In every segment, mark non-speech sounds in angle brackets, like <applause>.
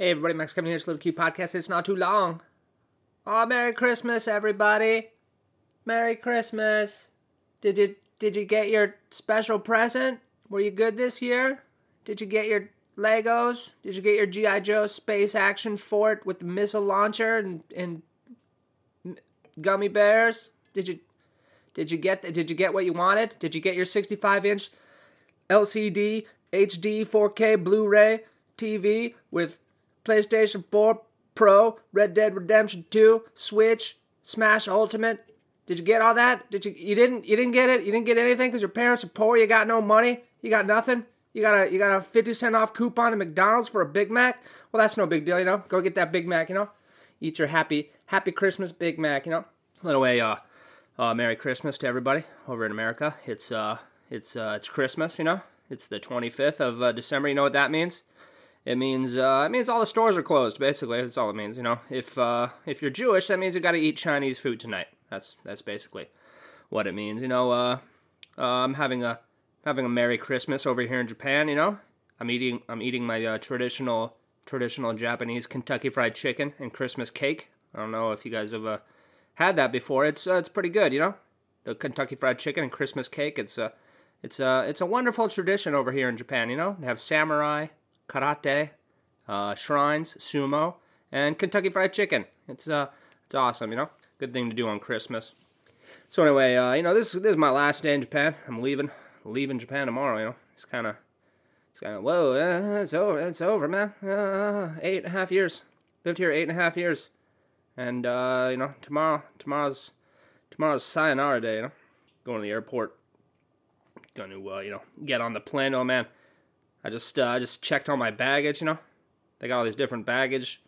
Hey everybody, Max Kevin here. It's little cute podcast. It's not too long. Oh, Merry Christmas, everybody! Merry Christmas. Did you did you get your special present? Were you good this year? Did you get your Legos? Did you get your GI Joe space action fort with the missile launcher and and gummy bears? Did you did you get did you get what you wanted? Did you get your 65 inch LCD HD 4K Blu-ray TV with PlayStation 4 Pro, Red Dead Redemption 2, Switch, Smash Ultimate. Did you get all that? Did you you didn't you didn't get it? You didn't get anything cuz your parents are poor, you got no money, you got nothing. You got a you got a 50 cent off coupon at McDonald's for a Big Mac? Well, that's no big deal, you know. Go get that Big Mac, you know. Eat your happy happy Christmas Big Mac, you know. Anyway, uh uh Merry Christmas to everybody over in America. It's uh it's uh it's Christmas, you know. It's the 25th of uh, December. You know what that means? It means uh, it means all the stores are closed. Basically, that's all it means. You know, if uh, if you're Jewish, that means you got to eat Chinese food tonight. That's that's basically what it means. You know, uh, uh, I'm having a having a Merry Christmas over here in Japan. You know, I'm eating I'm eating my uh, traditional traditional Japanese Kentucky Fried Chicken and Christmas cake. I don't know if you guys have uh, had that before. It's it's pretty good. You know, the Kentucky Fried Chicken and Christmas cake. It's a it's a it's a wonderful tradition over here in Japan. You know, they have samurai karate, uh, shrines, sumo, and Kentucky Fried Chicken. It's uh, it's awesome, you know. Good thing to do on Christmas. So anyway, uh, you know, this this is my last day in Japan. I'm leaving leaving Japan tomorrow. You know, it's kind of it's kind of whoa, uh, it's over, it's over, man. Uh, eight and a half years. Lived here eight and a half years, and uh, you know, tomorrow tomorrow's tomorrow's sayonara day. You know, going to the airport. Going to uh, you know get on the plane. Oh man I just uh, I just checked all my baggage. You know, they got all these different baggage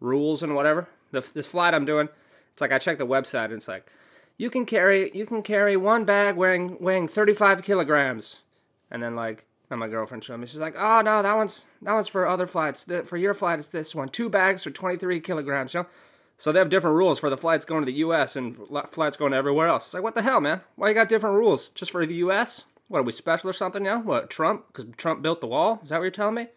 rules and whatever. The, this flight I'm doing, it's like I checked the website and it's like you can carry you can carry one bag weighing weighing 35 kilograms, and then like and my girlfriend showed me. She's like, "Oh no, that one's that one's for other flights. For your flight, it's this one. Two bags for 23 kilograms." You know, so they have different rules for the flights going to the U.S. and flights going everywhere else. It's like, what the hell, man? Why you got different rules just for the U.S.? What are we special or something now? What Trump? Because Trump built the wall? Is that what you're telling me?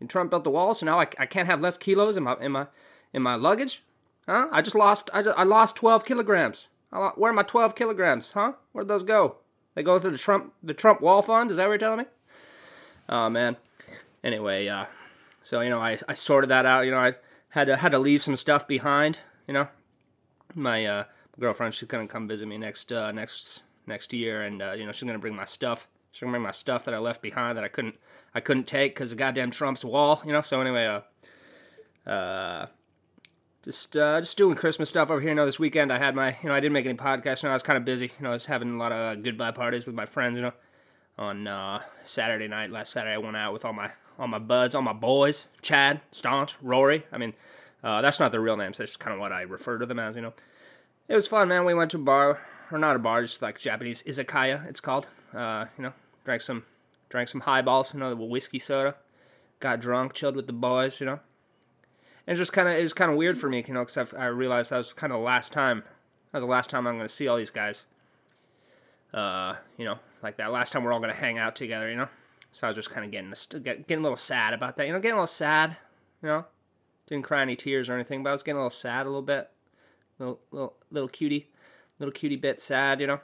And Trump built the wall, so now I, I can't have less kilos in my in my in my luggage? Huh? I just lost I, just, I lost 12 kilograms. Lost, where are my 12 kilograms? Huh? Where'd those go? They go through the Trump the Trump wall fund? Is that what you're telling me? Oh man. Anyway, uh, so you know I I sorted that out. You know I had to had to leave some stuff behind. You know, my uh, girlfriend she's gonna come visit me next uh, next next year, and uh, you know she's gonna bring my stuff. She's gonna bring my stuff that I left behind that I couldn't I couldn't take because of goddamn Trump's wall. You know. So anyway, uh, uh, just uh, just doing Christmas stuff over here. You know, this weekend I had my you know I didn't make any podcasts. You know, I was kind of busy. You know, I was having a lot of uh, goodbye parties with my friends. You know, on uh, Saturday night. Last Saturday I went out with all my all my buds, all my boys, Chad, Staunch, Rory. I mean, uh, that's not their real names. That's kind of what I refer to them as. You know, it was fun, man. We went to a bar or not a bar, just like Japanese izakaya, it's called. Uh, you know, drank some drank some highballs, you know, whiskey soda. Got drunk, chilled with the boys, you know. And just kind of it was kind of weird for me, you know, because I realized that was kind of the last time. That was the last time I'm going to see all these guys. Uh, you know, like that last time we're all going to hang out together, you know. So I was just kind of getting getting a little sad about that, you know, getting a little sad, you know. Didn't cry any tears or anything, but I was getting a little sad a little bit. Little little little cutie little cutie bit sad, you know.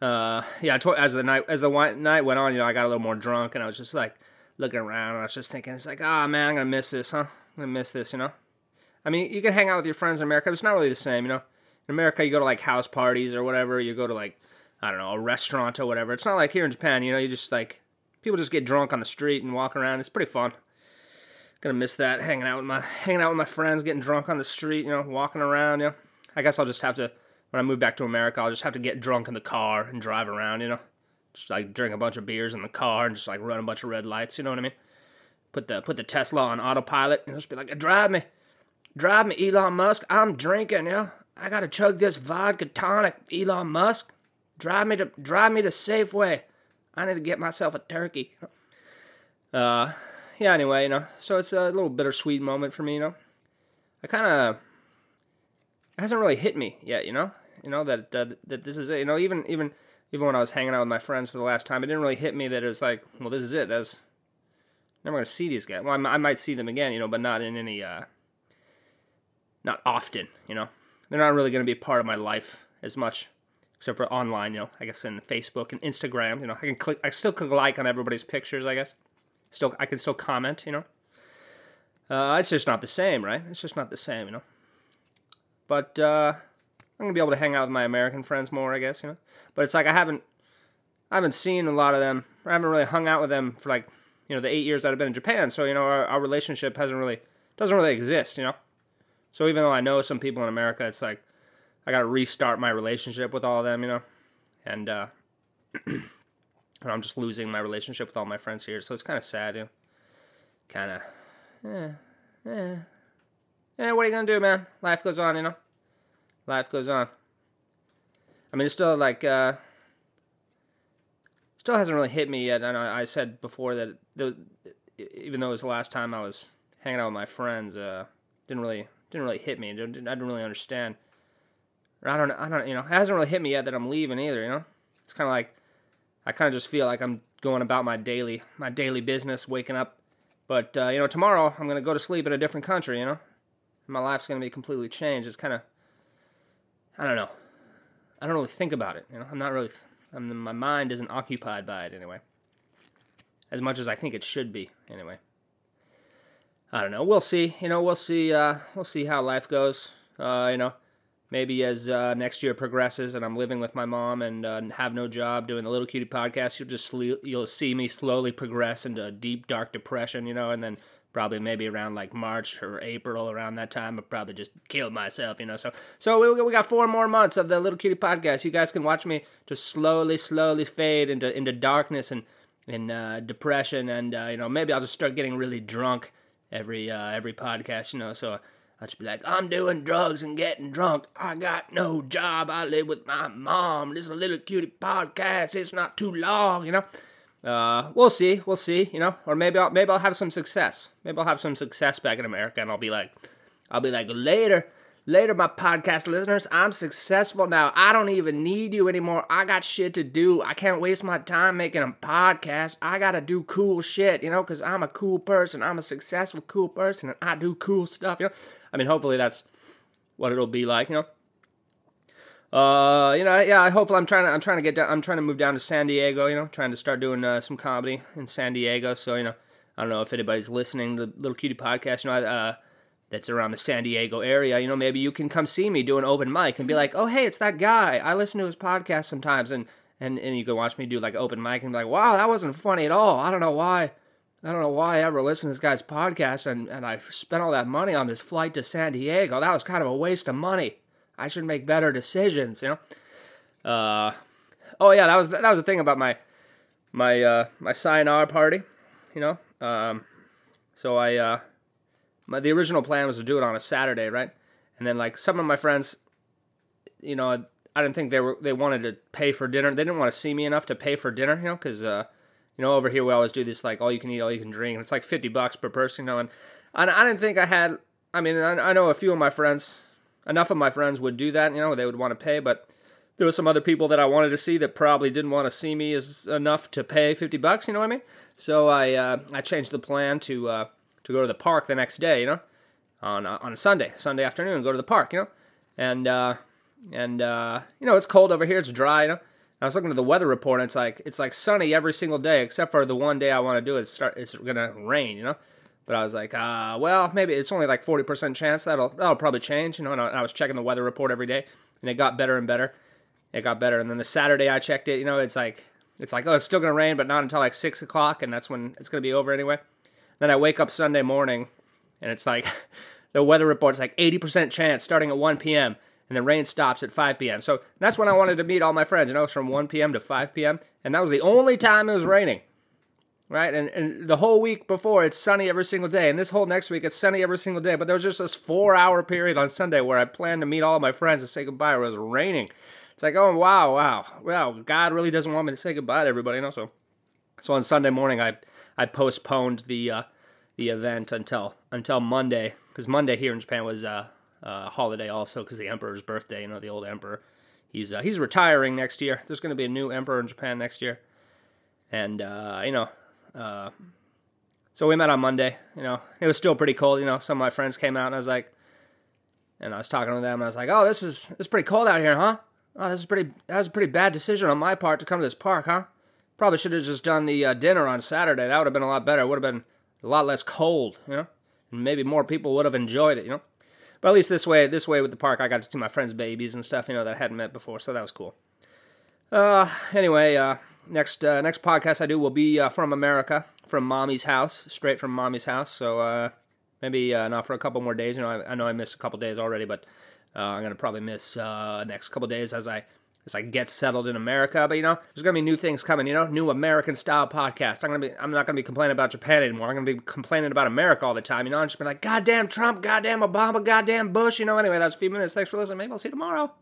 Uh, yeah, as the night as the night went on, you know, I got a little more drunk, and I was just like looking around, and I was just thinking, it's like, ah, oh, man, I'm gonna miss this, huh? I'm gonna miss this, you know. I mean, you can hang out with your friends in America, but it's not really the same, you know. In America, you go to like house parties or whatever. You go to like I don't know a restaurant or whatever. It's not like here in Japan, you know. You just like people just get drunk on the street and walk around. It's pretty fun. Gonna miss that hanging out with my hanging out with my friends, getting drunk on the street, you know, walking around, you know. I guess I'll just have to when I move back to America, I'll just have to get drunk in the car and drive around, you know. Just like drink a bunch of beers in the car and just like run a bunch of red lights, you know what I mean? Put the put the Tesla on autopilot and just be like, drive me. Drive me, Elon Musk. I'm drinking, you know. I gotta chug this vodka tonic, Elon Musk. Drive me to drive me to Safeway. I need to get myself a turkey. Uh yeah, anyway, you know. So it's a little bittersweet moment for me, you know. I kinda hasn't really hit me yet, you know. You know that uh, that this is it. You know, even even even when I was hanging out with my friends for the last time, it didn't really hit me that it was like, well, this is it. That's never gonna see these guys. Well, I, I might see them again, you know, but not in any, uh, not often, you know. They're not really gonna be part of my life as much, except for online, you know. I guess in Facebook and Instagram, you know, I can click, I still click like on everybody's pictures, I guess. Still, I can still comment, you know. Uh, it's just not the same, right? It's just not the same, you know. But uh, I'm gonna be able to hang out with my American friends more, I guess, you know. But it's like I haven't, I haven't seen a lot of them. I haven't really hung out with them for like, you know, the eight years that I've been in Japan. So you know, our, our relationship hasn't really, doesn't really exist, you know. So even though I know some people in America, it's like I got to restart my relationship with all of them, you know, and uh, <clears throat> and I'm just losing my relationship with all my friends here. So it's kind of sad, you know. Kind of, yeah, yeah. Yeah, what are you gonna do, man? Life goes on, you know. Life goes on. I mean, it's still like, uh, still hasn't really hit me yet. I know I said before that the, even though it was the last time I was hanging out with my friends, uh, didn't really didn't really hit me. I didn't, really understand. Or I don't I don't you know it hasn't really hit me yet that I'm leaving either. You know, it's kind of like I kind of just feel like I'm going about my daily my daily business, waking up. But uh, you know, tomorrow I'm gonna go to sleep in a different country. You know, my life's gonna be completely changed. It's kind of I don't know. I don't really think about it. You know, I'm not really. I'm, my mind isn't occupied by it anyway. As much as I think it should be anyway. I don't know. We'll see. You know, we'll see. Uh, we'll see how life goes. Uh, you know, maybe as uh, next year progresses and I'm living with my mom and uh, have no job doing the Little Cutie podcast, you'll just sl- you'll see me slowly progress into a deep dark depression. You know, and then probably maybe around like March or April around that time, I probably just killed myself, you know. So so we, we got four more months of the Little Cutie podcast. You guys can watch me just slowly, slowly fade into into darkness and and uh, depression, and uh, you know maybe I'll just start getting really drunk every uh, every podcast, you know. So I'll just be like, I'm doing drugs and getting drunk. I got no job. I live with my mom. This is a Little Cutie podcast. It's not too long, you know uh, we'll see, we'll see, you know, or maybe I'll maybe I'll have some success. Maybe I'll have some success back in America, and I'll be like, I'll be like later, later, my podcast listeners, I'm successful now. I don't even need you anymore. I got shit to do. I can't waste my time making a podcast. I gotta do cool shit, you know, because I'm a cool person. I'm a successful, cool person, and I do cool stuff. You know, I mean, hopefully that's what it'll be like, you know. Uh, you know, yeah, I hope I'm trying to I'm trying to get down I'm trying to move down to San Diego, you know, trying to start doing uh, some comedy in San Diego. So, you know, I don't know if anybody's listening to the Little Cutie podcast, you know, uh, that's around the San Diego area, you know, maybe you can come see me do an open mic and be like, "Oh, hey, it's that guy. I listen to his podcast sometimes." And and and you can watch me do like open mic and be like, "Wow, that wasn't funny at all. I don't know why." I don't know why I ever listened to this guy's podcast and, and I spent all that money on this flight to San Diego. That was kind of a waste of money. I should make better decisions, you know. Uh, oh yeah, that was that was the thing about my my uh, my sayonara party, you know. Um, so I uh, my the original plan was to do it on a Saturday, right? And then like some of my friends, you know, I didn't think they were they wanted to pay for dinner. They didn't want to see me enough to pay for dinner, you know, because uh, you know over here we always do this like all you can eat, all you can drink. It's like fifty bucks per person, you know. And I, I didn't think I had. I mean, I, I know a few of my friends enough of my friends would do that, you know, they would want to pay, but there were some other people that I wanted to see that probably didn't want to see me as enough to pay 50 bucks, you know what I mean? So I uh, I changed the plan to uh, to go to the park the next day, you know, on uh, on a Sunday, Sunday afternoon, go to the park, you know, and uh, and uh, you know it's cold over here, it's dry, you know. I was looking at the weather report, and it's like it's like sunny every single day except for the one day I want to do it. It's start it's gonna rain, you know. But I was like, uh, well, maybe it's only like 40% chance that'll that'll probably change, you know. And I, was checking the weather report every day, and it got better and better. It got better, and then the Saturday I checked it, you know, it's like it's like oh, it's still gonna rain, but not until like six o'clock, and that's when it's gonna be over anyway. Then I wake up Sunday morning, and it's like <laughs> the weather report's like 80% chance starting at 1 p.m. and the rain stops at 5 p.m. So that's when I wanted to meet all my friends, you know, from 1 p.m. to 5 p.m. And that was the only time it was raining right? And and the whole week before it's sunny every single day, and this whole next week it's sunny every single day. But there was just this four hour period on Sunday where I planned to meet all my friends and say goodbye. It was raining. It's like, oh wow, wow, wow. God really doesn't want me to say goodbye to everybody, you know. So, on Sunday morning, I I postponed the uh, the event until until Monday because Monday here in Japan was uh, a holiday also because the emperor's birthday. You know, the old emperor. He's uh, he's retiring next year. There's going to be a new emperor in Japan next year, and uh, you know uh, So we met on Monday. You know, it was still pretty cold. You know, some of my friends came out, and I was like, and I was talking to them. And I was like, "Oh, this is it's pretty cold out here, huh? Oh, this is pretty. That was a pretty bad decision on my part to come to this park, huh? Probably should have just done the uh, dinner on Saturday. That would have been a lot better. It would have been a lot less cold, you know, and maybe more people would have enjoyed it, you know. But at least this way, this way with the park, I got to see my friends' babies and stuff, you know, that I hadn't met before, so that was cool. Uh, anyway, uh, next uh, next podcast I do will be uh, from America, from Mommy's house, straight from Mommy's house. So uh, maybe uh, not for a couple more days. You know, I, I know I missed a couple days already, but uh, I'm gonna probably miss uh, next couple days as I as I get settled in America. But you know, there's gonna be new things coming. You know, new American style podcast. I'm gonna be I'm not gonna be complaining about Japan anymore. I'm gonna be complaining about America all the time. You know, I'm just be like, goddamn Trump, goddamn Obama, goddamn Bush. You know. Anyway, that's a few minutes. Thanks for listening. Maybe I'll see you tomorrow.